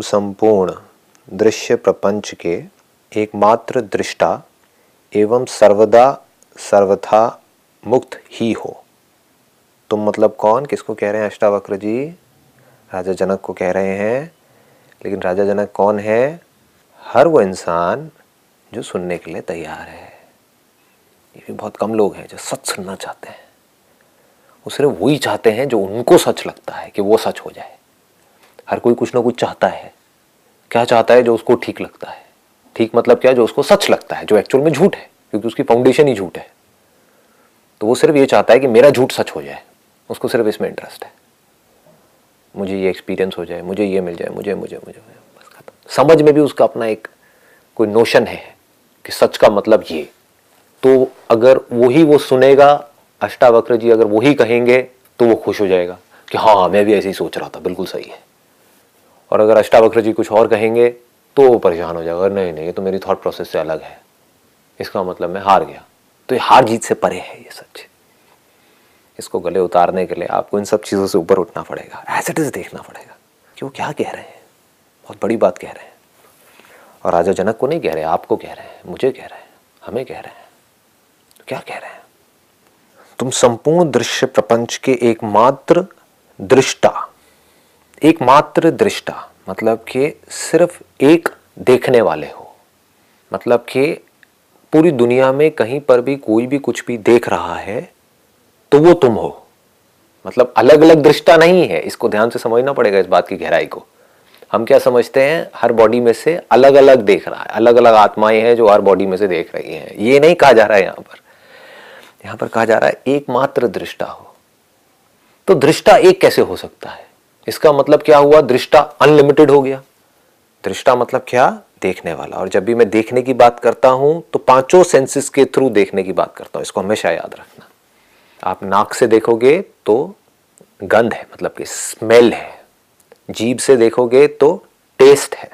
संपूर्ण दृश्य प्रपंच के एकमात्र दृष्टा एवं सर्वदा सर्वथा मुक्त ही हो। तुम मतलब कौन? किसको कह रहे हैं अष्टावक्र जी? राजा जनक को कह रहे हैं। लेकिन राजा जनक कौन है? हर वो इंसान जो सुनने के लिए तैयार है। ये भी बहुत कम लोग हैं जो सच सुनना चाहते हैं। वो सिर्फ़ वही चाहते हैं जो उनको सच लगता है कि वो सच हो जाए। हर कोई कुछ ना कुछ चाहता है। क्या चाहता है जो उसको ठीक लगता है? ठीक मतलब क्या जो उसको सच लगता है, जो एक्चुअल में झूठ है, क्योंकि उसकी फाउंडेशन ही झूठ है। तो वो सिर्फ़ ये चाहता है कि मेरा झूठ सच हो जाए, उसको सिर्फ़ इसमें इंटरेस्ट है। मुझे ये एक्सपीरियंस हो जाए, मुझे ये मिल जाए, मुझे मुझे मुझे बस खत्म। समझ में भी उसका अपना एक कोई नोशन है कि सच का मतलब ये। तो अगर वही वो सुनेगा, अष्टावक्र जी अगर वही कहेंगे तो वो खुश हो जाएगा कि हाँ मैं भी ऐसे ही सोच रहा था, बिल्कुल सही है। और अगर अष्टावक्र जी कुछ और कहेंगे तो वो परेशान हो जाएगा। नहीं नहीं, ये तो मेरी थॉट प्रोसेस से अलग है। इसका मतलब मैं हार गया। तो ये हार जीत से परे है ये सच। इसको गले उतारने के लिए आपको इन सब चीज़ों से ऊपर उठना पड़ेगा। एज इट इज़ देखना पड़ेगा। कि वो क्या कह रहे हैं? बहुत बड़ी बात कह रहे हैं। और राजा जनक को नहीं कह रहे, आपको कह रहे हैं, मुझे कह रहे हैं, हमें कह रहे हैं। तो क्या कह रहे हैं? तुम संपूर्ण दृश्य प्रपंच के एकमात्र दृष्टा एकमात्र दृष्टा मतलब कि सिर्फ़ एक देखने वाले हो। मतलब कि पूरी दुनिया में कहीं पर भी कोई भी कुछ भी देख रहा है तो वो तुम हो। मतलब अलग अलग दृष्टा नहीं है, इसको ध्यान से समझना पड़ेगा इस बात की गहराई को। हम क्या समझते हैं? हर बॉडी में से अलग अलग देख रहा है अलग अलग आत्माएँ हैं जो हर बॉडी में से देख रही हैं। ये नहीं कहा जा रहा है यहाँ पर। यहाँ पर कहा जा रहा है, एकमात्र दृष्टा हो। तो दृष्टा एक कैसे हो सकता है? इसका मतलब क्या हुआ? दृष्टा अनलिमिटेड हो गया। दृष्टा मतलब क्या? देखने वाला। और जब भी मैं देखने की बात करता हूँ तो पाँचों सेंसेस के थ्रू देखने की बात करता हूँ। इसको हमेशा याद रखना। आप नाक से देखोगे तो गंध है मतलब कि स्मेल है। जीभ से देखोगे तो टेस्ट है।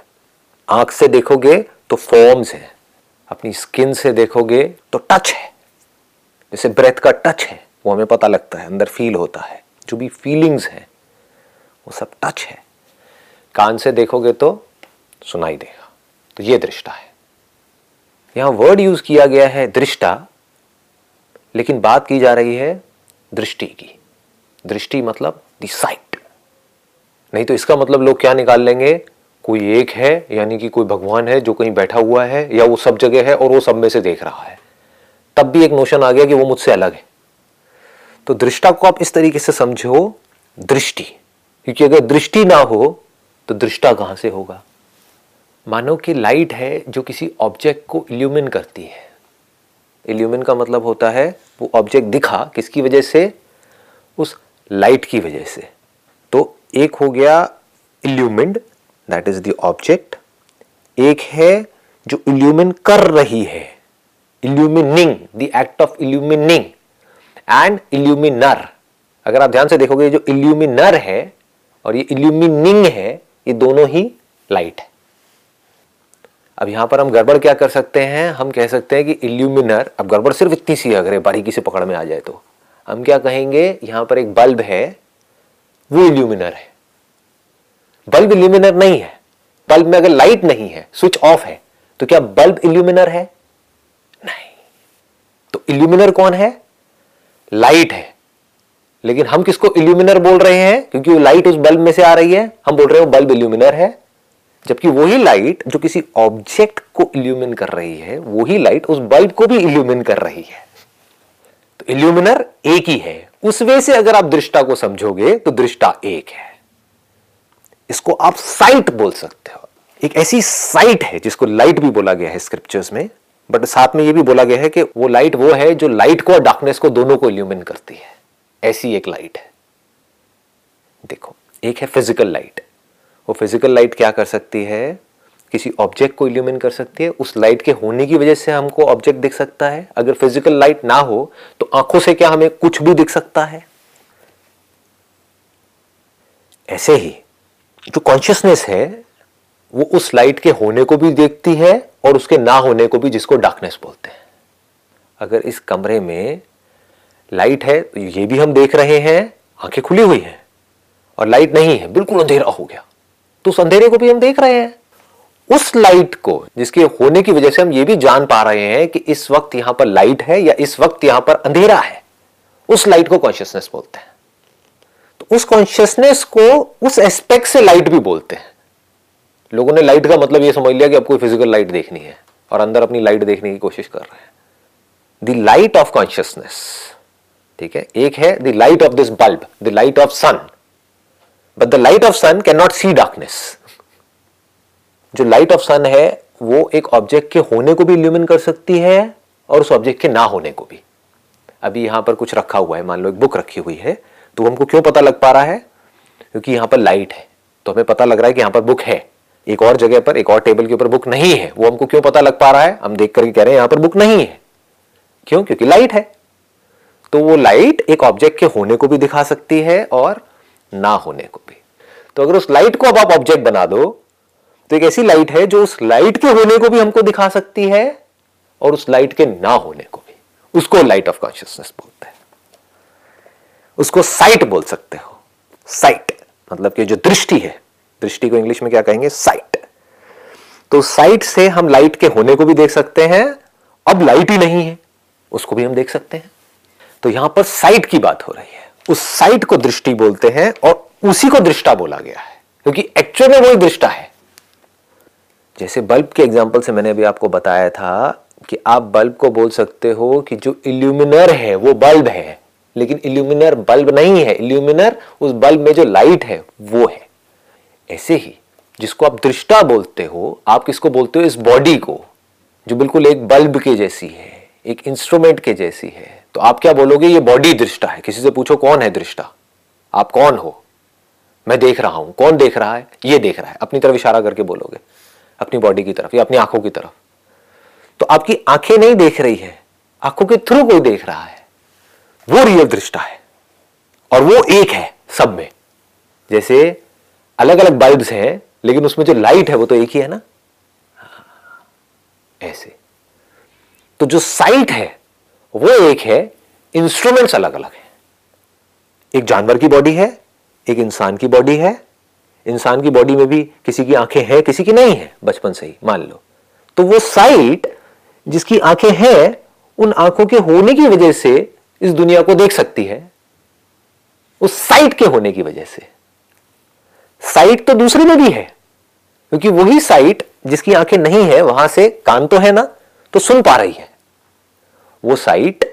आँख से देखोगे तो फॉर्म्स है। अपनी स्किन से देखोगे तो टच है। जैसे ब्रेथ का टच है, वो हमें पता लगता है, अंदर फील होता है। जो भी फीलिंग्स हैं वो सब टच है। कान से देखोगे तो सुनाई देगा। तो ये दृष्टा है। यहाँ वर्ड यूज़ किया गया है दृष्टा, लेकिन बात की जा रही है दृष्टि की। दृष्टि मतलब दी साइट नहीं तो इसका मतलब लोग क्या निकाल लेंगे? कोई एक है, यानी कि कोई भगवान है जो कहीं बैठा हुआ है, या वो सब जगह है और वो सब में से देख रहा है। तब भी एक नोशन आ गया कि वो मुझसे अलग है। तो दृष्टा को आप इस तरीके से समझो, दृष्टि। क्योंकि अगर दृष्टि ना हो तो दृष्टा कहाँ से होगा? मानो कि लाइट है जो किसी ऑब्जेक्ट को इल्यूमिन करती है। इल्यूमिन का मतलब होता है, वो ऑब्जेक्ट दिखा किसकी वजह से? उस लाइट की वजह से। तो एक हो गया illumined that is the object एक है जो इल्यूमिन कर रही है। Illuminating the act of illuminating and illuminer अगर आप ध्यान से देखोगे, जो इल्यूमिनर है और ये इल्यूमिनिंग है, ये दोनों ही लाइट है। अब यहाँ पर हम गड़बड़ क्या कर सकते हैं? हम कह सकते हैं कि इल्यूमिनर अब गड़बड़ सिर्फ़ इतनी सी अगर बारीकी से पकड़ में आ जाए तो। हम क्या कहेंगे? यहाँ पर एक बल्ब है, वो इल्यूमिनर है। बल्ब इल्यूमिनर नहीं है। बल्ब में अगर लाइट नहीं है स्विच ऑफ़ है तो क्या बल्ब इल्यूमिनर है? नहीं। तो इल्यूमिनर कौन है? लाइट है। लेकिन हम किसको इल्यूमिनर बोल रहे हैं? क्योंकि वो लाइट उस बल्ब में से आ रही है। हम बोल रहे हो बल्ब इल्यूमिनर है। जबकि वही लाइट जो किसी ऑब्जेक्ट को इल्यूमिन कर रही है, वही लाइट उस बल्ब को भी इल्यूमिन कर रही है। तो इल्यूमिनर एक ही है। उस वे से अगर आप दृष्टा को समझोगे तो दृष्टा एक है। इसको आप साइट बोल सकते हो। एक ऐसी साइट है, जिसको लाइट भी बोला गया है स्क्रिप्चर्स में। बट साथ में यह भी बोला गया है कि वो लाइट वो है जो लाइट को और डार्कनेस को दोनों को इल्यूमिन करती है। ऐसी एक लाइट है। देखो, एक है फ़िज़िकल लाइट वो फ़िज़िकल लाइट क्या कर सकती है? किसी ऑब्जेक्ट को इल्यूमिन कर सकती है। उस लाइट के होने की वजह से हमको ऑब्जेक्ट दिख सकता है। अगर फ़िज़िकल लाइट ना हो तो आँखों से क्या हमें कुछ भी दिख सकता है? ऐसे ही, जो कॉन्शियसनेस है, वो उस लाइट के होने को भी देखती है और उसके ना होने को भी जिसको डार्कनेस बोलते हैं। अगर इस कमरे में लाइट है तो ये भी हम देख रहे हैं, आँखें खुली हुई हैं। और लाइट नहीं है, बिल्कुल अंधेरा हो गया। तो उस अंधेरे को भी हम देख रहे हैं। उस लाइट को, जिसके होने की वजह से हम ये भी जान पा रहे हैं कि इस वक्त यहाँ पर लाइट है या इस वक्त यहाँ पर अंधेरा है, उस लाइट को कॉन्शियसनेस बोलते हैं। तो उस कॉन्शियसनेस को उस एस्पेक्ट से लाइट भी बोलते हैं। लोगों ने लाइट का मतलब यह समझ लिया कि कोई फ़िज़िकल लाइट देखनी है और अंदर अपनी लाइट देखने की कोशिश कर रहे हैं। द लाइट ऑफ़ कॉन्शियसनेस ठीक है? एक है the light of this bulb the light of sun but the light of sun can not see darkness जो लाइट ऑफ़ सन है, वो एक ऑब्जेक्ट के होने को भी इल्यूमिन कर सकती है और उस ऑब्जेक्ट के ना होने को भी। अभी यहाँ पर कुछ रखा हुआ है, मान लो एक बुक रखी हुई है तो हमको क्यों पता लग पा रहा है? क्योंकि यहाँ पर लाइट है तो हमें पता लग रहा है कि यहाँ पर बुक है। एक और जगह पर, एक और टेबल के ऊपर बुक नहीं है, वो हमको क्यों पता लग पा रहा है? हम देख करके कह रहे हैं, यहाँ पर बुक नहीं है। क्यों? क्योंकि लाइट है। तो वो लाइट एक ऑब्जेक्ट के होने को भी दिखा सकती है और ना होने को भी। तो अगर उस लाइट को अब आप ऑब्जेक्ट बना दो तो एक ऐसी लाइट है जो उस लाइट के होने को भी हमको दिखा सकती है और उस लाइट के ना होने को भी। उसको लाइट ऑफ़ कॉन्शियसनेस बोलते हैं। उसको साइट बोल सकते हो। साइट मतलब कि जो दृष्टि है। दृष्टि को इंग्लिश में क्या कहेंगे? साइट तो साइट से हम लाइट के होने को भी देख सकते हैं। अब लाइट ही नहीं है। उसको भी हम देख सकते हैं। तो यहाँ पर साइट की बात हो रही है। उस साइट को दृष्टि बोलते हैं और उसी को दृष्टा बोला गया है, क्योंकि एक्चुअल में वही दृष्टा है। जैसे बल्ब के एग्ज़ाम्पल से मैंने अभी आपको बताया था कि आप बल्ब को बोल सकते हो कि जो इल्यूमिनर है, वो बल्ब है, लेकिन इल्यूमिनर बल्ब नहीं है। इल्यूमिनर उस बल्ब में जो लाइट है, वो है। ऐसे ही जिसको आप दृष्टा बोलते हो, आप किसको बोलते हो? इस बॉडी को, जो बिल्कुल एक बल्ब के जैसी है, एक इंस्ट्रूमेंट के जैसी है। तो आप क्या बोलोगे, ये बॉडी दृष्टा है। किसी से पूछो, कौन है दृष्टा? आप कौन हो? मैं देख रहा हूँ। कौन देख रहा है? ये देख रहा है। अपनी तरफ़ इशारा करके बोलोगे। अपनी बॉडी की तरफ़ या अपनी आँखों की तरफ़। तो आपकी आँखें नहीं देख रही है। आँखों के थ्रू कोई देख रहा है। वो रियल दृष्टा है। और वो एक है, सब में। जैसे अलग अलग बल्ब्स हैं, लेकिन उसमें जो लाइट है, वो तो एक ही है ना? ऐसे। तो जो साइट है वो एक है इंस्ट्रूमेंट्स अलग अलग है। एक जानवर की बॉडी है, एक इंसान की बॉडी है। इंसान की बॉडी में भी किसी की आँखें हैं, किसी की नहीं है, बचपन से ही, मान लो। तो वो साइट जिसकी आँखें हैं, उन आँखों के होने की वजह से इस दुनिया को देख सकती है। उस साइट के होने की वजह से। साइट तो दूसरे में भी है, क्योंकि वही साइट जिसकी आँखें नहीं है, वहाँ से कान तो है ना तो सुन पा रही है। वो साइट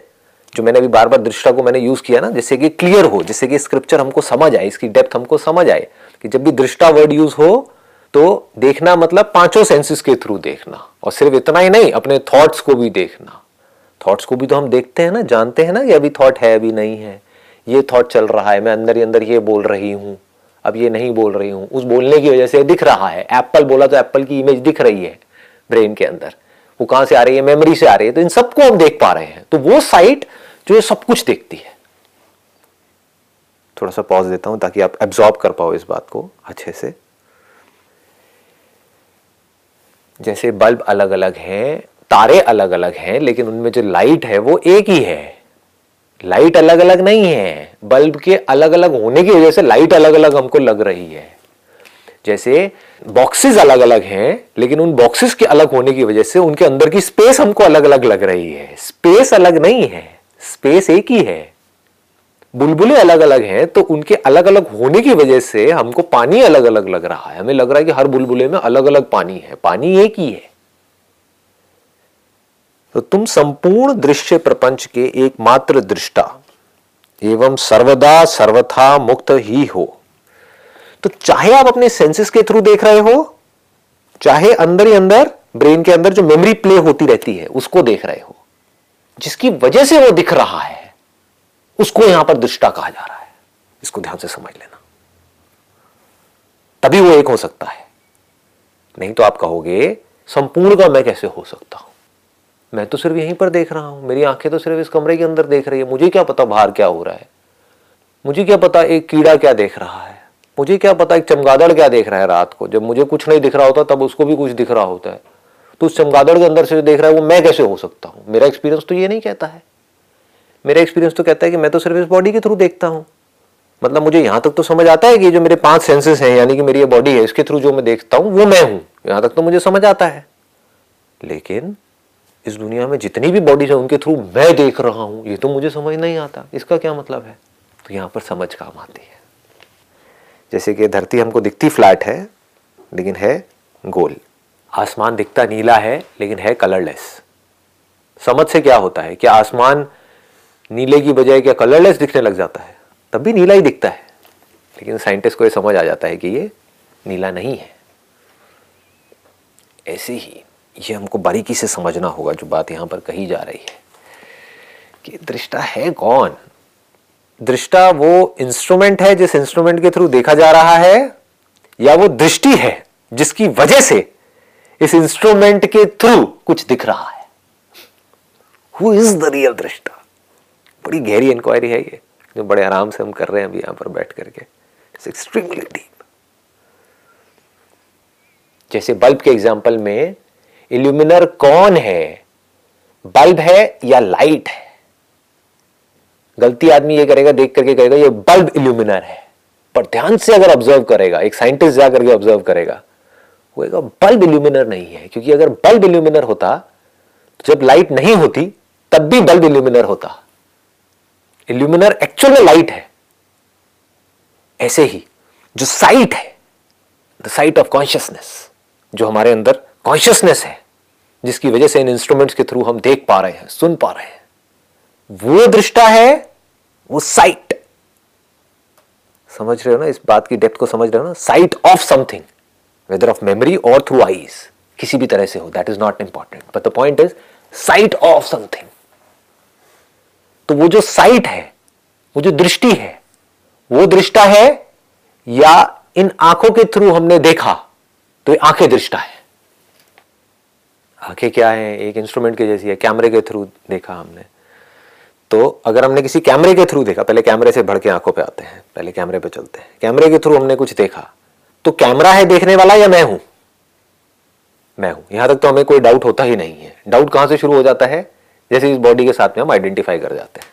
जो मैंने अभी बार बार दृष्टा को मैंने यूज़ किया ना जैसे कि क्लियर हो जैसे कि स्क्रिप्चर हमको समझ आए, इसकी डेप्थ हमको समझ आए, कि जब भी दृष्टा वर्ड यूज़ हो तो देखना मतलब पाँचों सेंसेस के थ्रू देखना, और सिर्फ़ इतना ही नहीं, अपने थॉट्स को भी देखना। थॉट्स को भी तो हम देखते हैं ना, जानते हैं ना कि अभी थॉट है, अभी नहीं है। ये थॉट चल रहा है, मैं अंदर ही अंदर ये बोल रही हूँ, अब ये नहीं बोल रही हूँ। उस बोलने की वजह से दिख रहा है। एप्पल बोला तो एप्पल की इमेज दिख रही है ब्रेन के अंदर। वो कहाँ से आ रही है मेमोरी से आ रही है तो इन सबको हम देख पा रहे हैं। तो वो साइट जो ये सब कुछ देखती है। थोड़ा सा पॉज देता हूँ ताकि आप एब्जॉर्ब कर पाओ इस बात को अच्छे से। जैसे बल्ब अलग अलग हैं, तारे अलग अलग हैं, लेकिन उनमें जो लाइट है वो एक ही है। लाइट अलग अलग नहीं है। बल्ब के अलग अलग होने की वजह से लाइट अलग अलग हमको लग रही है। जैसे बॉक्सेस अलग अलग हैं, लेकिन उन बॉक्सेस के अलग होने की वजह से उनके अंदर की स्पेस हमको अलग अलग लग रही है। स्पेस अलग नहीं है स्पेस एक ही है। बुलबुले अलग अलग हैं तो उनके अलग अलग होने की वजह से हमको पानी अलग अलग लग रहा है। हमें लग रहा है कि हर बुलबुले में अलग अलग पानी है, पानी एक ही है। तो तुम संपूर्ण दृश्य प्रपंच के एकमात्र दृष्टा, एवं सर्वदा सर्वथा मुक्त ही हो। तो चाहे आप अपने सेंसेस के थ्रू देख रहे हो, चाहे अंदर ही अंदर ब्रेन के अंदर जो मेमोरी प्ले होती रहती है, उसको देख रहे हो। जिसकी वजह से वो दिख रहा है, उसको यहाँ पर दृष्टा कहा जा रहा है। इसको ध्यान से समझ लेना। तभी वो एक हो सकता है। नहीं तो आप कहोगे, संपूर्ण का मैं कैसे हो सकता हूँ? मैं तो सिर्फ़ यहीं पर देख रहा हूँ। मेरी आँखें तो सिर्फ़ इस कमरे के अंदर देख रही है। मुझे क्या पता बाहर क्या हो रहा है? मुझे क्या पता एक कीड़ा क्या देख रहा है? मुझे क्या पता एक चमगादड़ क्या देख रहा है रात को? जब मुझे कुछ नहीं दिख रहा होता, तब उसको भी कुछ दिख रहा होता है। तो उस चमगादड़ के अंदर से जो देख रहा है, वो मैं कैसे हो सकता हूँ? मेरा एक्सपीरियंस तो ये नहीं कहता है। मेरा एक्सपीरियंस तो कहता है कि मैं तो सिर्फ़ इस बॉडी के थ्रू देखता हूँ। मतलब मुझे यहाँ तक तो समझ आता है कि जो मेरे पाँच सेंसेस हैं, यानी कि मेरी ये बॉडी है, इसके थ्रू जो मैं देखता हूँ, वो मैं हूँ। यहाँ तक तो मुझे समझ आता है। लेकिन इस दुनिया में जितनी भी बॉडीज हैं, उनके थ्रू मैं देख रहा हूँ, ये तो मुझे समझ नहीं आता। इसका क्या मतलब है? तो यहाँ पर समझ काम आती है। जैसे कि धरती हमको दिखती फ्लैट है, लेकिन है गोल। आसमान दिखता नीला है, लेकिन है कलरलेस समझ से क्या होता है? क्या आसमान नीले की बजाय क्या कलरलेस दिखने लग जाता है? तब भी नीला ही दिखता है। लेकिन साइंटिस्ट को यह समझ आ जाता है कि ये नीला नहीं है। ऐसे ही ये हमको बारीकी से समझना होगा जो बात यहाँ पर कही जा रही है कि दृष्टा है कौन? दृष्टा वो इंस्ट्रूमेंट है जिस इंस्ट्रूमेंट के थ्रू देखा जा रहा है, या वो दृष्टि है जिसकी वजह से इस इंस्ट्रूमेंट के थ्रू कुछ दिख रहा है। हु इज़ द रियल दृष्टा? बड़ी गहरी इंक्वायरी है ये, जो बड़े आराम से हम कर रहे हैं अभी यहाँ पर बैठ करके। इट्स एक्सट्रीमली डीप जैसे बल्ब के एग्ज़ाम्पल में इल्यूमिनर कौन है? बल्ब है या लाइट है? गलती आदमी ये करेगा, देख करके कहेगा, ये बल्ब इल्यूमिनर है। पर ध्यान से अगर ऑब्ज़र्व करेगा, एक साइंटिस्ट जा करके ऑब्ज़र्व करेगा, वो बल्ब इल्यूमिनर नहीं है। क्योंकि अगर बल्ब इल्यूमिनर होता तो जब लाइट नहीं होती, तब भी बल्ब इल्यूमिनर होता। इल्यूमिनर एक्चुअल में लाइट है। ऐसे ही, जो साइट है द साइट ऑफ़ कॉन्शियसनेस जो हमारे अंदर कॉन्शियसनेस है, जिसकी वजह से इन इंस्ट्रूमेंट्स के थ्रू हम देख पा रहे हैं, सुन पा रहे हैं। वो दृष्टा है, वो साइट समझ रहे हो ना? इस बात की डेप्थ को समझ रहे हो ना? Sight of something whether of memory और थ्रू आईज किसी भी तरह से हो that is not important but the point is sight of something तो वो जो साइट है, वो जो दृष्टि है, वो दृष्टा है या इन आँखों के थ्रू हमने देखा तो ये आँखें दृष्टा है। आँखें क्या है? एक इंस्ट्रूमेंट के जैसी है, कैमरे के थ्रू देखा हमने। तो अगर हमने किसी कैमरे के थ्रू देखा, पहले कैमरे से भड़ के आँखों पे आते हैं, पहले कैमरे पे चलते हैं। कैमरे के थ्रू हमने कुछ देखा। तो कैमरा है देखने वाला या मैं हूँ? मैं हूँ। यहाँ तक तो हमें कोई डाउट होता ही नहीं है। डाउट कहाँ से शुरू हो जाता है? जैसे इस बॉडी के साथ में हम आइडेंटिफाई कर जाते हैं।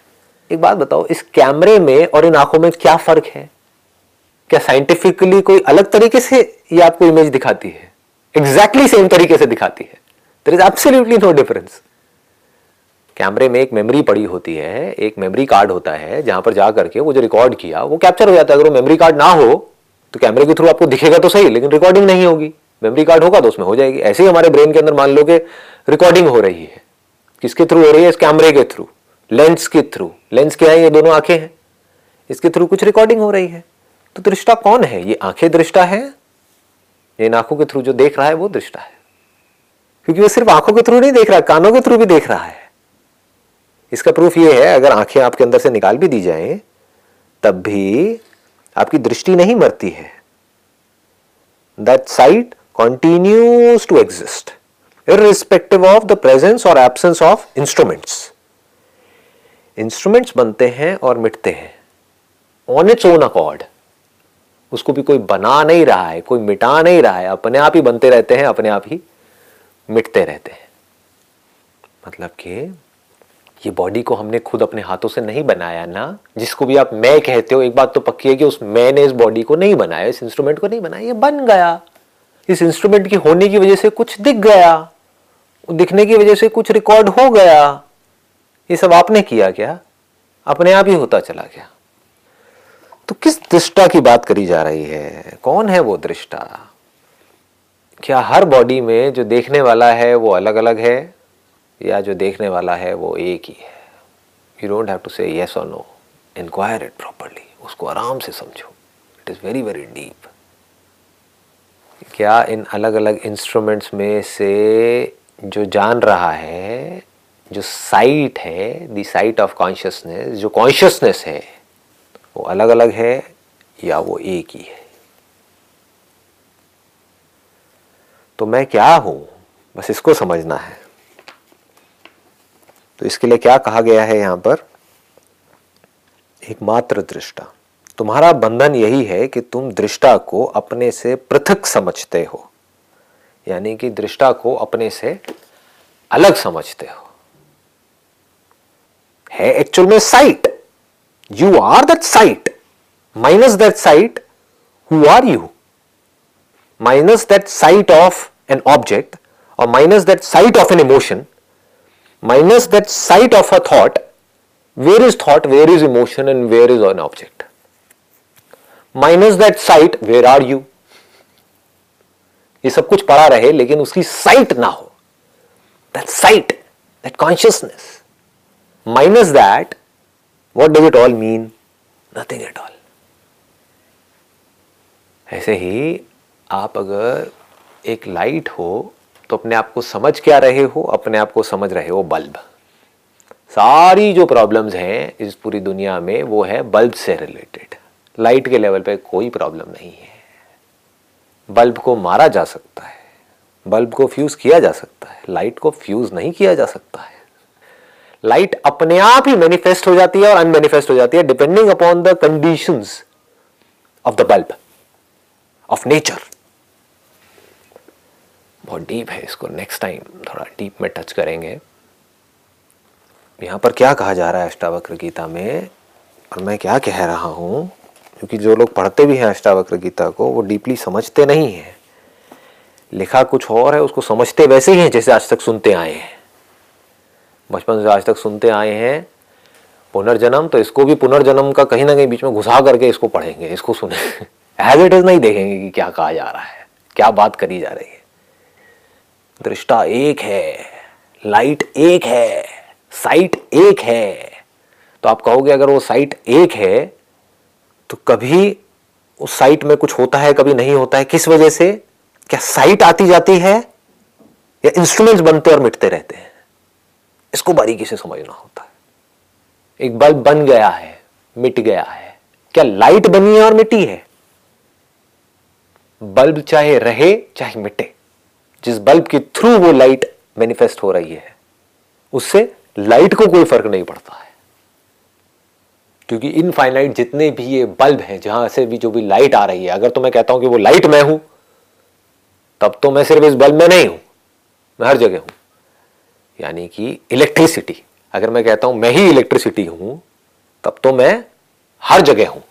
एक बात बताओ, इस कैमरे में और इन आँखों में क्या फ़र्क है? क्या साइंटिफिकली कोई अलग तरीके से ये आपको इमेज दिखाती है? एग्जैक्टली exactly सेम तरीके से दिखाती है। There is absolutely no difference कैमरे में एक मेमोरी पड़ी होती है, एक मेमोरी कार्ड होता है, जहाँ पर जा करके वो जो रिकॉर्ड किया, वो कैप्चर हो जाता है। अगर वो मेमोरी कार्ड ना हो तो कैमरे के थ्रू आपको दिखेगा तो सही, लेकिन रिकॉर्डिंग नहीं होगी। मेमोरी कार्ड होगा तो उसमें हो जाएगी। ऐसे ही हमारे ब्रेन के अंदर मान लो कि रिकॉर्डिंग हो रही है। किसके थ्रू हो रही है? इस कैमरे के थ्रू लेंस के थ्रू लेंस क्या है? ये दोनों आँखें हैं। इसके थ्रू कुछ रिकॉर्डिंग हो रही है। तो दृष्टा कौन है? ये आँखें दृष्टा है। इन आँखों के थ्रू जो देख रहा है, वो दृष्टा है। क्योंकि वो सिर्फ़ आँखों के थ्रू नहीं देख रहा, कानों के थ्रू भी देख रहा है। इसका प्रूफ ये है, अगर आँखें आपके अंदर से निकाल भी दी जाएँ, तब भी आपकी दृष्टि नहीं मरती है। That sight continues to exist irrespective of the presence or absence of instruments. Instruments बनते हैं और मिटते हैं। ऑन इट्स ओन अकॉर्ड उसको भी कोई बना नहीं रहा है, कोई मिटा नहीं रहा है, अपने आप ही बनते रहते हैं, अपने आप ही मिटते रहते हैं। मतलब कि ये बॉडी को हमने खुद अपने हाथों से नहीं बनाया ना, जिसको भी आप मैं कहते हो, एक बात तो पक्की है कि उस मैं ने इस बॉडी को नहीं बनाया, इस इंस्ट्रूमेंट को नहीं बनाया, ये बन गया। इस इंस्ट्रूमेंट की होने की वजह से कुछ दिख गया, दिखने की वजह से कुछ रिकॉर्ड हो गया। ये सब आपने किया क्या? अपने आप ही होता चला गया। तो किस दृष्टा की बात करी जा रही है? कौन है वो दृष्टा? क्या हर बॉडी में जो देखने वाला है वो अलग अलग है? या जो देखने वाला है वो एक ही है। You don't have to say yes और नो इंक्वायर इट प्रॉपरली उसको आराम से समझो। It is very very deep क्या इन अलग अलग इंस्ट्रूमेंट्स में से जो जान रहा है, जो साइट है द साइट ऑफ़ कॉन्शियसनेस जो कॉन्शियसनेस है, वो अलग अलग है या वो एक ही है? तो मैं क्या हूँ? बस इसको समझना है। तो इसके लिए क्या कहा गया है यहाँ पर? एकमात्र दृष्टा। तुम्हारा बंधन यही है कि तुम दृष्टा को अपने से पृथक समझते हो। यानी कि दृष्टा को अपने से अलग समझते हो। है एक्चुअल में sight you are that sight minus that sight who are you? Minus that sight of an object or minus that sight of an emotion, minus that sight of a thought where is thought where is emotion and where is an object minus that sight where are you ये सब कुछ पड़ा रहे, लेकिन उसकी sight ना हो। That sight that consciousness minus that what does it all mean nothing at all ऐसे ही आप अगर एक लाइट हो तो अपने आप को समझ क्या रहे हो, अपने आप को समझ रहे हो बल्ब। सारी जो प्रॉब्लम्स हैं इस पूरी दुनिया में, वो है बल्ब से रिलेटेड लाइट के लेवल पे कोई प्रॉब्लम नहीं है। बल्ब को मारा जा सकता है। बल्ब को फ्यूज किया जा सकता है। लाइट को फ्यूज नहीं किया जा सकता है। लाइट अपने आप ही मैनिफेस्ट हो जाती है और अनमेनिफेस्ट हो जाती है depending upon the condition of the bulb of nature बहुत डीप है इसको नेक्स्ट टाइम थोड़ा डीप में टच करेंगे। यहाँ पर क्या कहा जा रहा है अष्टावक्र गीता में? और मैं क्या कह रहा हूँ? क्योंकि जो लोग पढ़ते भी हैं अष्टावक्र गीता को, वो डीपली समझते नहीं हैं। लिखा कुछ और है, उसको समझते वैसे ही हैं जैसे आज तक सुनते आए हैं। बचपन से आज तक सुनते आए हैं। पुनर्जन्म तो इसको भी पुनर्जन्म का कहीं ना कहीं बीच में घुसा करके इसको पढ़ेंगे, इसको सुने। एज इट इज़ नहीं देखेंगे कि क्या कहा जा रहा है, क्या बात करी जा रही है। दृष्टा एक है, लाइट एक है, साइट एक है। तो आप कहोगे अगर वो साइट एक है तो कभी उस साइट में कुछ होता है, कभी नहीं होता है, किस वजह से? क्या साइट आती जाती है या इंस्ट्रूमेंट्स बनते और मिटते रहते हैं? इसको बारीकी से समझना होता है। एक बल्ब बन गया है, मिट गया है, क्या लाइट बनी है और मिटी है? बल्ब चाहे रहे, चाहे मिटे। जिस बल्ब के थ्रू वो लाइट मैनिफेस्ट हो रही है, उससे लाइट को कोई फ़र्क नहीं पड़ता है। क्योंकि इनफाइनाइट जितने भी ये बल्ब हैं, जहाँ से भी जो भी लाइट आ रही है, अगर तो मैं कहता हूँ कि वो लाइट मैं हूँ, तब तो मैं सिर्फ़ इस बल्ब में नहीं हूँ, मैं हर जगह हूँ। यानी कि इलेक्ट्रिसिटी अगर मैं कहता हूँ मैं ही इलेक्ट्रिसिटी हूँ, तब तो मैं हर जगह हूँ।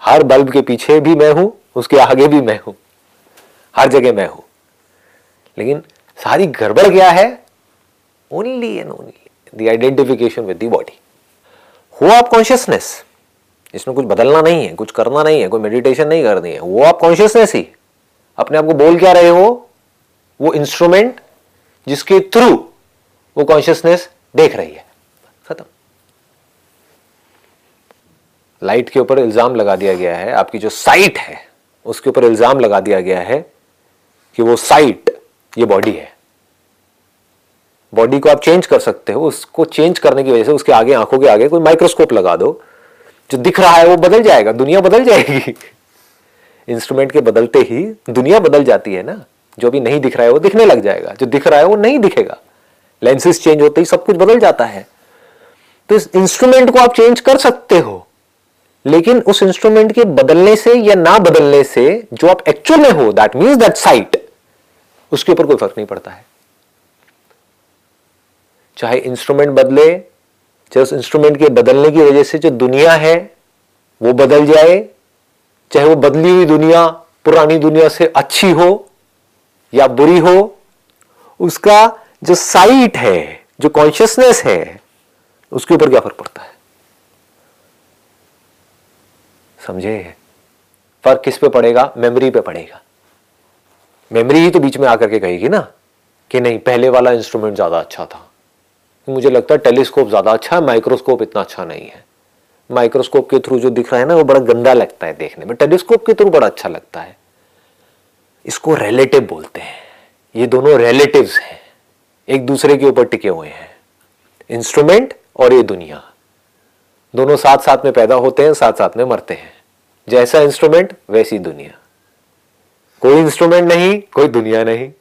हर बल्ब के पीछे भी मैं हूँ, उसके आगे भी मैं हूँ। हर जगह मैं हूँ। लेकिन सारी गड़बड़ क्या है? Only and only the identification with the body हो आप कॉन्शियसनेस इसमें कुछ बदलना नहीं है, कुछ करना नहीं है, कोई मेडिटेशन नहीं करनी है। वो आप कॉन्शियसनेस ही? अपने आप को बोल क्या रहे हो? वो इंस्ट्रूमेंट जिसके थ्रू वो कॉन्शियसनेस देख रही है। खत्म। लाइट के ऊपर इल्ज़ाम लगा दिया गया है। आपकी जो साइट है, उसके ऊपर इल्ज़ाम लगा दिया गया है कि वो साइट ये बॉडी है। बॉडी को आप चेंज कर सकते हो, उसको चेंज करने की वजह से उसके आगे, आँखों के आगे कोई माइक्रोस्कोप लगा दो। जो दिख रहा है वो बदल जाएगा, दुनिया बदल जाएगी। इंस्ट्रूमेंट के बदलते ही दुनिया बदल जाती है ना। जो भी नहीं दिख रहा है वो दिखने लग जाएगा, जो दिख रहा है वो नहीं दिखेगा। लेंसेज चेंज होते ही सब कुछ बदल जाता है। तो इस इंस्ट्रूमेंट को आप चेंज कर सकते हो। लेकिन उस इंस्ट्रूमेंट के बदलने से या ना बदलने से, जो आप एक्चुअल में हो दैट मीन्स दैट साइट उसके ऊपर कोई फ़र्क नहीं पड़ता है। चाहे इंस्ट्रूमेंट बदले, चाहे उस इंस्ट्रूमेंट के बदलने की वजह से जो दुनिया है, वो बदल जाए, चाहे वो बदली हुई दुनिया, पुरानी दुनिया से अच्छी हो या बुरी हो, उसका जो साइट है, जो कॉन्शियसनेस है, उसके ऊपर क्या फ़र्क पड़ता है? समझे? फ़र्क किस पे पड़ेगा? मेमोरी पे पड़ेगा। मेमोरी ही तो बीच में आकर के कहेगी ना कि नहीं, पहले वाला इंस्ट्रूमेंट ज़्यादा अच्छा था। मुझे लगता है टेलीस्कोप ज़्यादा अच्छा है माइक्रोस्कोप इतना अच्छा नहीं है। माइक्रोस्कोप के थ्रू जो दिख रहा है ना, वो बड़ा गंदा लगता है देखने में। टेलीस्कोप के थ्रू बड़ा अच्छा लगता है। इसको रिलेटिव बोलते हैं। ये दोनों रिलेटिव्स हैं। एक दूसरे के ऊपर टिके हुए हैं। इंस्ट्रूमेंट और ये दुनिया। दोनों साथ साथ में पैदा होते हैं, साथ साथ में मरते हैं। जैसा इंस्ट्रूमेंट वैसी दुनिया। कोई इंस्ट्रूमेंट नहीं, कोई दुनिया नहीं।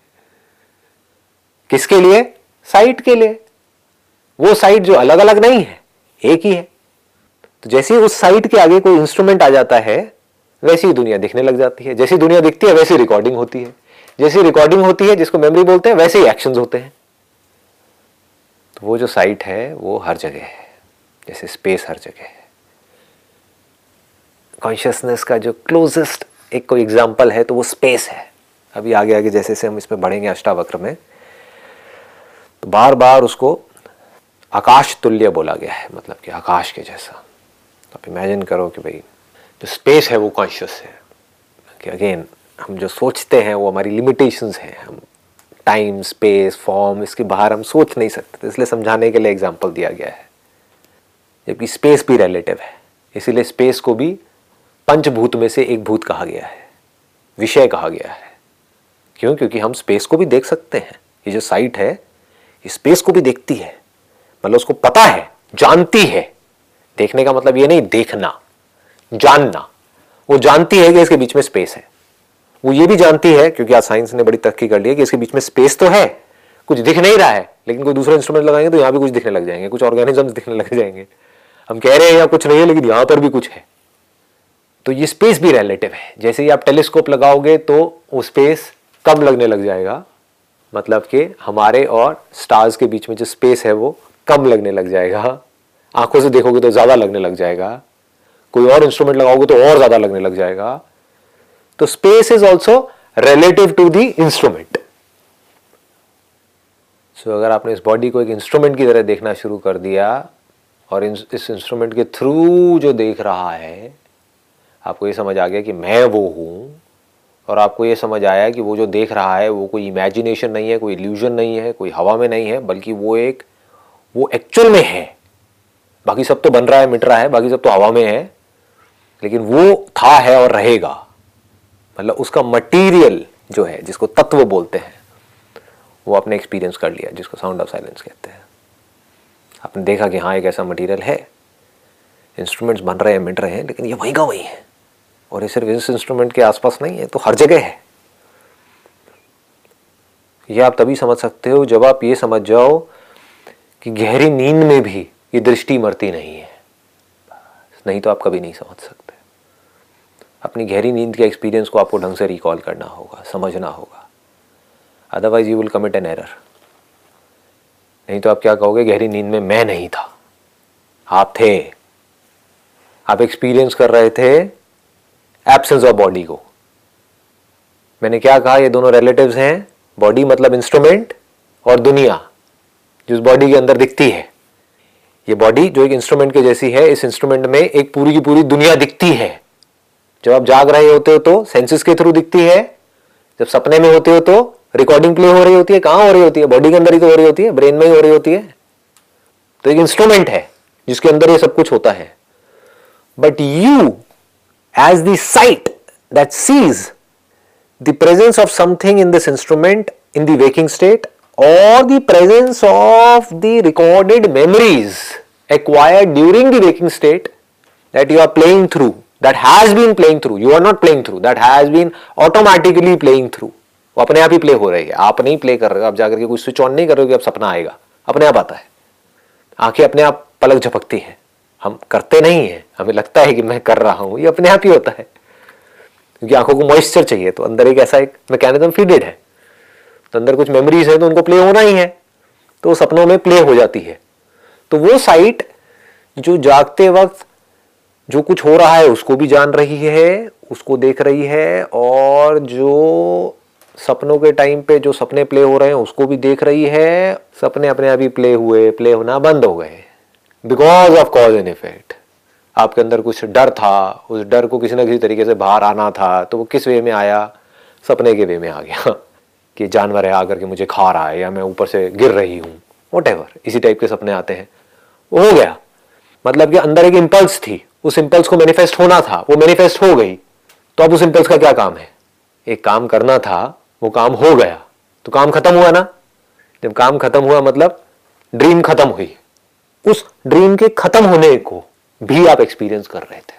किसके लिए? साइट के लिए। वो साइट जो अलग अलग नहीं है, एक ही है। तो जैसे उस साइट के आगे कोई इंस्ट्रूमेंट आ जाता है, वैसी ही दुनिया दिखने लग जाती है। जैसी दुनिया दिखती है, वैसी रिकॉर्डिंग होती है। जैसी रिकॉर्डिंग होती है, जिसको मेमोरी बोलते हैं, वैसे ही एक्शंस होते हैं। तो वो जो साइट है, वो हर जगह है। जैसे स्पेस हर जगह है। कॉन्शियसनेस का जो क्लोजेस्ट एक कोई एग्ज़ाम्पल है तो वो स्पेस है। अभी आगे आगे जैसे जैसे हम इसमें बढ़ेंगे अष्टावक्र में तो बार बार उसको आकाश तुल्य बोला गया है मतलब कि आकाश के जैसा। तो आप इमेजिन करो कि भाई, जो स्पेस है वो कॉन्शियस है। कि अगेन हम जो सोचते हैं, वो हमारी लिमिटेशंस हैं। हम टाइम स्पेस फॉर्म इसके बाहर हम सोच नहीं सकते। तो इसलिए समझाने के लिए एग्ज़ाम्पल दिया गया है। जबकि स्पेस भी रिलेटिव है। इसीलिए स्पेस को भी पंचभूत में से एक भूत कहा गया है। विषय कहा गया है। क्यों? क्योंकि हम स्पेस को भी देख सकते हैं। ये जो साइट है, ये स्पेस को भी देखती है। मतलब उसको पता है, जानती है। देखने का मतलब ये नहीं, देखना, जानना। वो जानती है कि इसके बीच में स्पेस है। वो ये भी जानती है, क्योंकि आज साइंस ने बड़ी तरक्की कर ली है कि इसके बीच में स्पेस तो है। कुछ दिख नहीं रहा है, लेकिन कोई दूसरा इंस्ट्रूमेंट लगाएँगे तो यहाँ भी कुछ दिखने लग जाएँगे। कुछ ऑर्गेनिज्म दिखने लग जाएँगे। हम कह रहे हैं यहाँ कुछ नहीं है, लेकिन यहाँ पर भी कुछ है। तो ये स्पेस भी रिलेटिव है। जैसे ही आप टेलीस्कोप लगाओगे तो वो स्पेस कम लगने लग जाएगा? मतलब कि हमारे और स्टार्स के बीच में जो स्पेस है वो कम लगने लग जाएगा। आँखों से देखोगे तो ज़्यादा लगने लग जाएगा। कोई और इंस्ट्रूमेंट लगाओगे तो और ज़्यादा लगने लग जाएगा। तो space is also relative to the instrument so अगर आपने इस बॉडी को एक इंस्ट्रूमेंट की तरह देखना शुरू कर दिया और इस इंस्ट्रूमेंट के थ्रू जो देख रहा है आपको ये समझ आ गया कि मैं वो हूँ, और आपको ये समझ आया कि वो जो देख रहा है, वो कोई इमेजिनेशन नहीं है, कोई इल्यूजन नहीं है, कोई हवा में नहीं है, बल्कि वो एक, वो एक्चुअल में है। बाकी सब तो बन रहा है, मिट रहा है, बाकी सब तो हवा में है, लेकिन वो था, है और रहेगा। मतलब उसका मटेरियल जो है, जिसको तत्व बोलते हैं, वो आपने एक्सपीरियंस कर लिया, जिसको साउंड ऑफ़ साइलेंस कहते हैं। आपने देखा कि हाँ एक ऐसा मटेरियल है। इंस्ट्रूमेंट्स बन रहे हैं, मिट रहे हैं, लेकिन ये वहीं का वहीं है। और ये सिर्फ़ इस इंस्ट्रूमेंट के आसपास नहीं है तो हर जगह है। यह आप तभी समझ सकते हो जब आप ये समझ जाओ कि गहरी नींद में भी ये दृष्टि मरती नहीं है। नहीं तो आप कभी नहीं समझ सकते। अपनी गहरी नींद के एक्सपीरियंस को आपको ढंग से रिकॉल करना होगा, समझना होगा। Otherwise you will commit an error नहीं तो आप क्या कहोगे, गहरी नींद में मैं नहीं था। आप थे। आप एक्सपीरियंस कर रहे थे एब्सेंस ऑफ़ बॉडी को। मैंने क्या कहा, ये दोनों रिलेटिव्स हैं। बॉडी मतलब इंस्ट्रूमेंट और दुनिया जो बॉडी के अंदर दिखती है। ये बॉडी जो एक इंस्ट्रूमेंट के जैसी है, इस इंस्ट्रूमेंट में एक पूरी की पूरी दुनिया दिखती है। जब आप जाग रहे होते हो तो सेंसेस के थ्रू दिखती है। जब सपने में होते हो तो रिकॉर्डिंग प्ले हो रही होती है। कहाँ हो रही होती है? बॉडी के अंदर ही तो हो रही होती है ब्रेन में ही हो रही होती है। तो एक इंस्ट्रूमेंट है, जिसके अंदर ये सब कुछ होता है। But you as the sight that sees the presence of something in this instrument in the waking state or the presence of the recorded memories acquired during the waking state that you are playing through that has been playing through you are not playing through that has been automatically playing through वो अपने आप ही play हो रही है आप नहीं play कर रहे हो आप जाकर के कोई स्विच ऑन नहीं कर रहे हो कि अब सपना आएगा अपने आप आता है आँखें अपने आप पलक झपकती हैं हम करते नहीं है। हमें लगता है कि मैं कर रहा हूँ। ये अपने आप ही होता है। क्योंकि आँखों को मॉइस्चर चाहिए तो अंदर एक ऐसा एक मैकेनिज्म फीडेड है। तो अंदर कुछ मेमोरीज है तो उनको प्ले होना ही है। तो सपनों में प्ले हो जाती है। तो वो साइट जो जागते वक्त जो कुछ हो रहा है, उसको भी जान रही है, उसको देख रही है, और जो सपनों के टाइम पे जो सपने प्ले हो रहे हैं, उसको भी देख रही है। सपने अपने आप ही प्ले हुए प्ले होना बंद हो गए। Because of cause and effect आपके अंदर कुछ डर था, उस डर को किसी ना किसी तरीके से बाहर आना था तो वो किस वे में आया? सपने के वे में आ गया कि जानवर है आकर के मुझे खा रहा है या मैं ऊपर से गिर रही हूँ। वट इसी टाइप के सपने आते हैं। वो हो गया। मतलब कि अंदर एक इम्पल्स थी। उस इम्पल्स को मैनिफेस्ट होना था। वो मैनिफेस्ट हो गई। तो अब उस इम्पल्स का क्या काम है? एक काम करना था, वो काम हो गया। तो काम खत्म हुआ ना? जब काम खत्म हुआ मतलब ड्रीम खत्म हुई। उस ड्रीम के खत्म होने को भी आप एक्सपीरियंस कर रहे थे।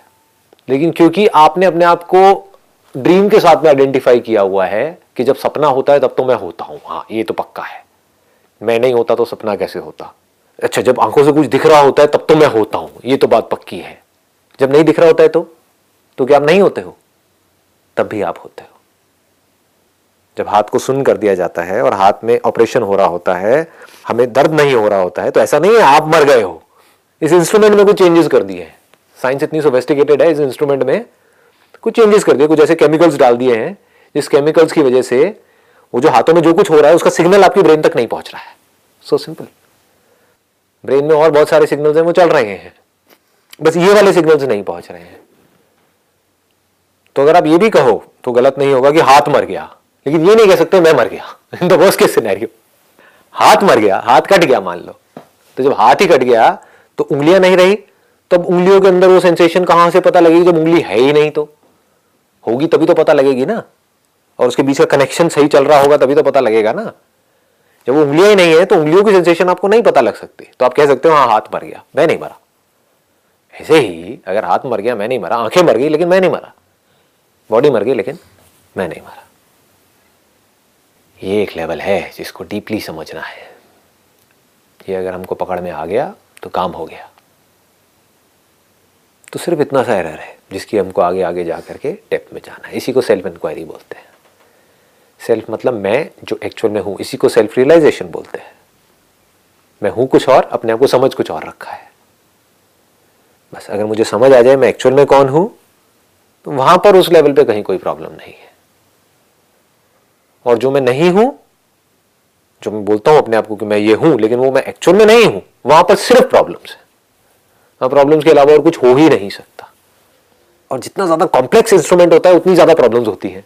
लेकिन क्योंकि आपने अपने आप को ड्रीम के साथ में आइडेंटिफाई किया हुआ है कि जब सपना होता है तब तो मैं होता हूँ। हाँ ये तो पक्का है। मैं नहीं होता तो सपना कैसे होता? अच्छा जब आँखों से कुछ दिख रहा होता है तब तो मैं होता हूँ। ये तो बात पक्की है। जब नहीं दिख रहा होता है तो? तो क्या आप नहीं होते हो? तब भी आप होते हो। जब हाथ को सुन कर दिया जाता है और हाथ में ऑपरेशन हो रहा होता है, हमें दर्द नहीं हो रहा होता है तो ऐसा नहीं है आप मर गए हो। इस इंस्ट्रूमेंट में कुछ चेंजेस कर दिए हैं। साइंस इतनी सोफेस्टिकेटेड है, इस इंस्ट्रूमेंट में कुछ चेंजेस कर दिए, कुछ ऐसे केमिकल्स डाल दिए हैं, जिस केमिकल्स की वजह से वो जो हाथों में जो कुछ हो रहा है, उसका सिग्नल आपकी ब्रेन तक नहीं पहुँच रहा है। सो so सिंपल ब्रेन में और बहुत सारे सिग्नल्स हैं, वो चल रहे हैं। बस ये वाले सिग्नल्स नहीं पहुँच रहे हैं। तो अगर आप ये भी कहो तो गलत नहीं होगा कि हाथ मर गया। लेकिन ये नहीं कह सकते मैं मर गया। In the worst case scenario हाथ मर गया, हाथ कट गया मान लो। तो जब हाथ ही कट गया तो उंगलियाँ नहीं रही। तब उंगलियों के अंदर वो सेंसेशन कहाँ से पता लगेगी? जब उंगली है ही नहीं तो। होगी तभी तो पता लगेगी ना। और उसके बीच का कनेक्शन सही चल रहा होगा, तभी तो पता लगेगा ना। जब वो उंगलियाँ ही नहीं है तो उंगलियों की सेंसेशन आपको नहीं पता लग सकती। तो आप कह सकते हो हाँ हाथ मर गया, मैं नहीं मरा। ऐसे ही अगर हाथ मर गया, मैं नहीं मरा। आँखें मर गई, लेकिन मैं नहीं मरा। बॉडी मर गई, लेकिन मैं नहीं मरा। ये एक लेवल है जिसको डीपली समझना है। ये अगर हमको पकड़ में आ गया तो काम हो गया। तो सिर्फ़ इतना सा एरर है, जिसकी हमको आगे आगे जा करके डेप्थ में जाना है। इसी को सेल्फ इंक्वायरी बोलते हैं। सेल्फ मतलब मैं जो एक्चुअल में हूँ, इसी को सेल्फ रियलाइजेशन बोलते हैं। मैं हूँ कुछ और, अपने आप को समझ कुछ और रखा है। बस अगर मुझे समझ आ जाए, मैं एक्चुअल में कौन हूँ तो वहाँ पर उस लेवल पे कहीं कोई प्रॉब्लम नहीं है। और जो मैं नहीं हूँ, जो मैं बोलता हूँ अपने आप को कि मैं ये हूँ, लेकिन वो मैं एक्चुअल में नहीं हूँ वहाँ पर सिर्फ़ प्रॉब्लम्स है। वहाँ प्रॉब्लम्स के अलावा और कुछ हो ही नहीं सकता। और जितना ज़्यादा कॉम्प्लेक्स इंस्ट्रूमेंट होता है, उतनी ज़्यादा प्रॉब्लम्स होती हैं।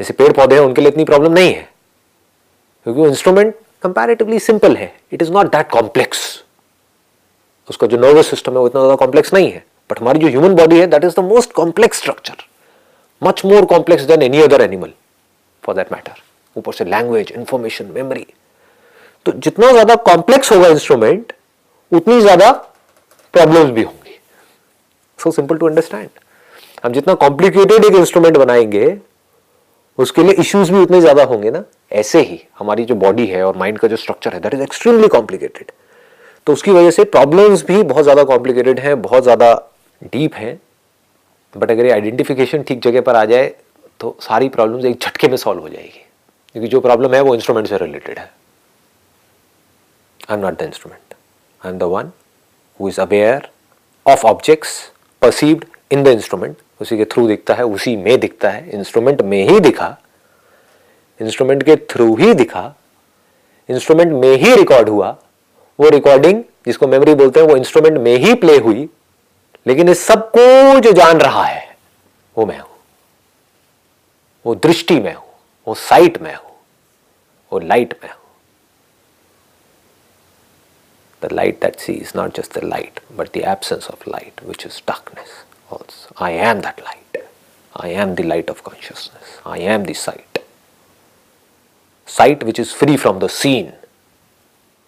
जैसे पेड़ पौधे हैं, उनके लिए इतनी प्रॉब्लम नहीं है। क्योंकि वो इंस्ट्रूमेंट कंपैरेटिवली सिंपल है। It is not that complex उसका जो नर्वस सिस्टम है, वो इतना ज़्यादा कॉम्प्लेक्स नहीं है। बट हमारी जो ह्यूमन बॉडी है that is the most complex structure much more complex than any other animal for that matter ऊपर से लैंग्वेज इंफॉर्मेशन मेमोरी तो जितना ज़्यादा कॉम्प्लेक्स होगा इंस्ट्रूमेंट उतनी ज़्यादा प्रॉब्लम्स भी होंगी. सो सिंपल टू अंडरस्टैंड हम जितना कॉम्प्लिकेटेड एक इंस्ट्रूमेंट बनाएँगे, उसके लिए इश्यूज़ भी उतने ज़्यादा होंगे ना. ऐसे ही हमारी जो बॉडी है और माइंड का जो स्ट्रक्चर है दैट इज़ एक्सट्रीमली कॉम्प्लिकेटेड तो उसकी वजह से प्रॉब्लम्स भी बहुत ज़्यादा कॉम्प्लिकेटेड हैं, बहुत ज़्यादा डीप हैं. बट अगर ये आइडेंटिफिकेशन ठीक जगह पर आ जाए तो सारी प्रॉब्लम्स एक झटके में सॉल्व हो जाएगी। क्योंकि जो प्रॉब्लम है वो इंस्ट्रूमेंट से रिलेटेड है। I am not the instrument I am the one who is aware of objects perceived in the instrument उसी के थ्रू दिखता है, उसी में दिखता है। इंस्ट्रूमेंट में ही दिखा। इंस्ट्रूमेंट के थ्रू ही दिखा। इंस्ट्रूमेंट में ही रिकॉर्ड हुआ। वो रिकॉर्डिंग जिसको मेमोरी बोलते हैं, वो इंस्ट्रूमेंट में ही प्ले हुई। लेकिन इस सबको जो जान रहा है। वो मैं हूँ। वो दृष्टि में हो, वो साइट में हो, वो लाइट में हो। The light that see is not just the light but the absence of light which is darkness also I am that light I am the light of consciousness I am the sight sight which is free from the scene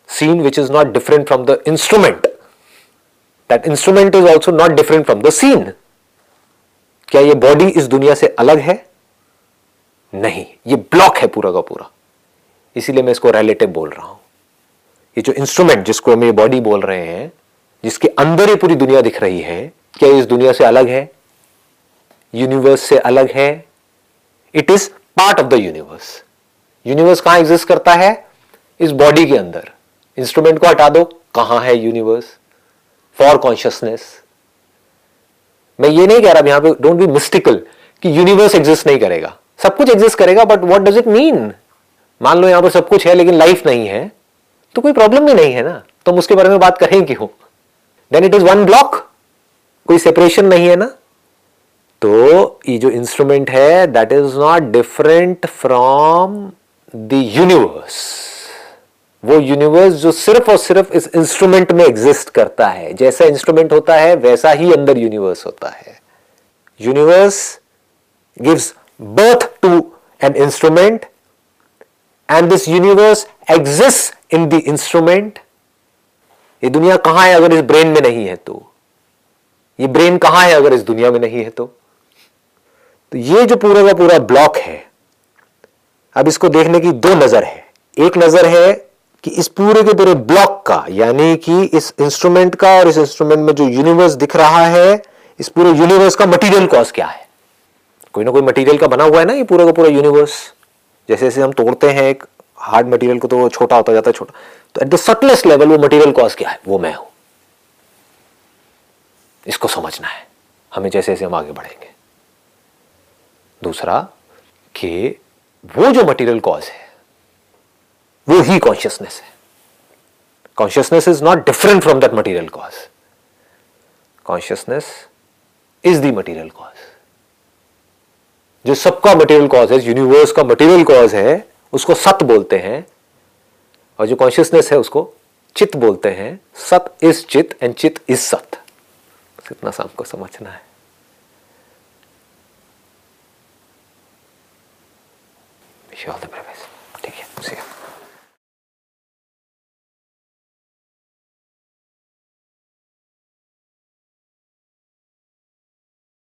scene which is not different from the instrument that instrument is also not different from the scene क्या ये body इस दुनिया से अलग है? नहीं, ये block है पूरा का पूरा। इसीलिए मैं इसको रिलेटिव बोल रहा हूँ। ये जो इंस्ट्रूमेंट जिसको हम ये बॉडी बोल रहे हैं, जिसके अंदर ही पूरी दुनिया दिख रही है, क्या इस दुनिया से अलग है? यूनिवर्स से अलग है। It is part of the universe universe कहाँ एग्जिस्ट करता है? इस बॉडी के अंदर। इंस्ट्रूमेंट को हटा दो। कहाँ है यूनिवर्स फॉर कॉन्शियसनेस मैं ये नहीं कह रहा यहाँ पे डोंट बी मिस्टिकल कि यूनिवर्स एग्जिस्ट नहीं करेगा। सब कुछ एग्जिस्ट करेगा but what does it mean मान लो यहाँ पर सब कुछ है, लेकिन लाइफ नहीं है तो कोई प्रॉब्लम भी नहीं है ना? तो हम उसके बारे में बात करें क्यों? Then it is one block कोई सेपरेशन नहीं है ना? तो ये जो इंस्ट्रूमेंट है that is not different from the universe वो यूनिवर्स जो सिर्फ़ और सिर्फ़ इस इंस्ट्रूमेंट में एग्जिस्ट करता है। जैसा इंस्ट्रूमेंट होता है, वैसा ही अंदर यूनिवर्स होता है। Universe gives birth to an instrument and this universe exists in the instrument, ये दुनिया कहाँ है अगर इस ब्रेन में नहीं है तो? ये ब्रेन कहाँ है अगर इस दुनिया में नहीं है तो? तो ये जो पूरा का पूरा ब्लॉक है, अब इसको देखने की दो नज़र है। एक नज़र है कि इस पूरे के पूरे ब्लॉक का, यानी कि इस इंस्ट्रूमेंट का और इस इंस्ट्रूमेंट में जो यूनिवर्स दिख रहा है, इस पूरे यूनिवर्स का मटेरियल कॉज क्या है? कोई ना कोई मटेरियल का बना हुआ है ना ये पूरा का पूरा यूनिवर्स जैसे जैसे हम तोड़ते हैं, एक हार्ड मटेरियल को तो वो छोटा होता जाता है, छोटा। तो एट द सटलेस्ट लेवल वो मटेरियल कॉज क्या है? वो मैं हूँ। इसको समझना है। हमें जैसे जैसे हम आगे बढ़ेंगे। दूसरा, कि वो जो मटेरियल कॉज है, वो ही कॉन्शियसनेस है। Consciousness is not different from that material cause consciousness is the material cause जो सबका मटेरियल कॉज है यूनिवर्स का मटेरियल कॉज है, उसको सत बोलते हैं। और जो कॉन्शियसनेस है, उसको चित बोलते हैं। सत इज़ चित एंड चित इज़ सत। इतना सा हमको समझना है। ठीक है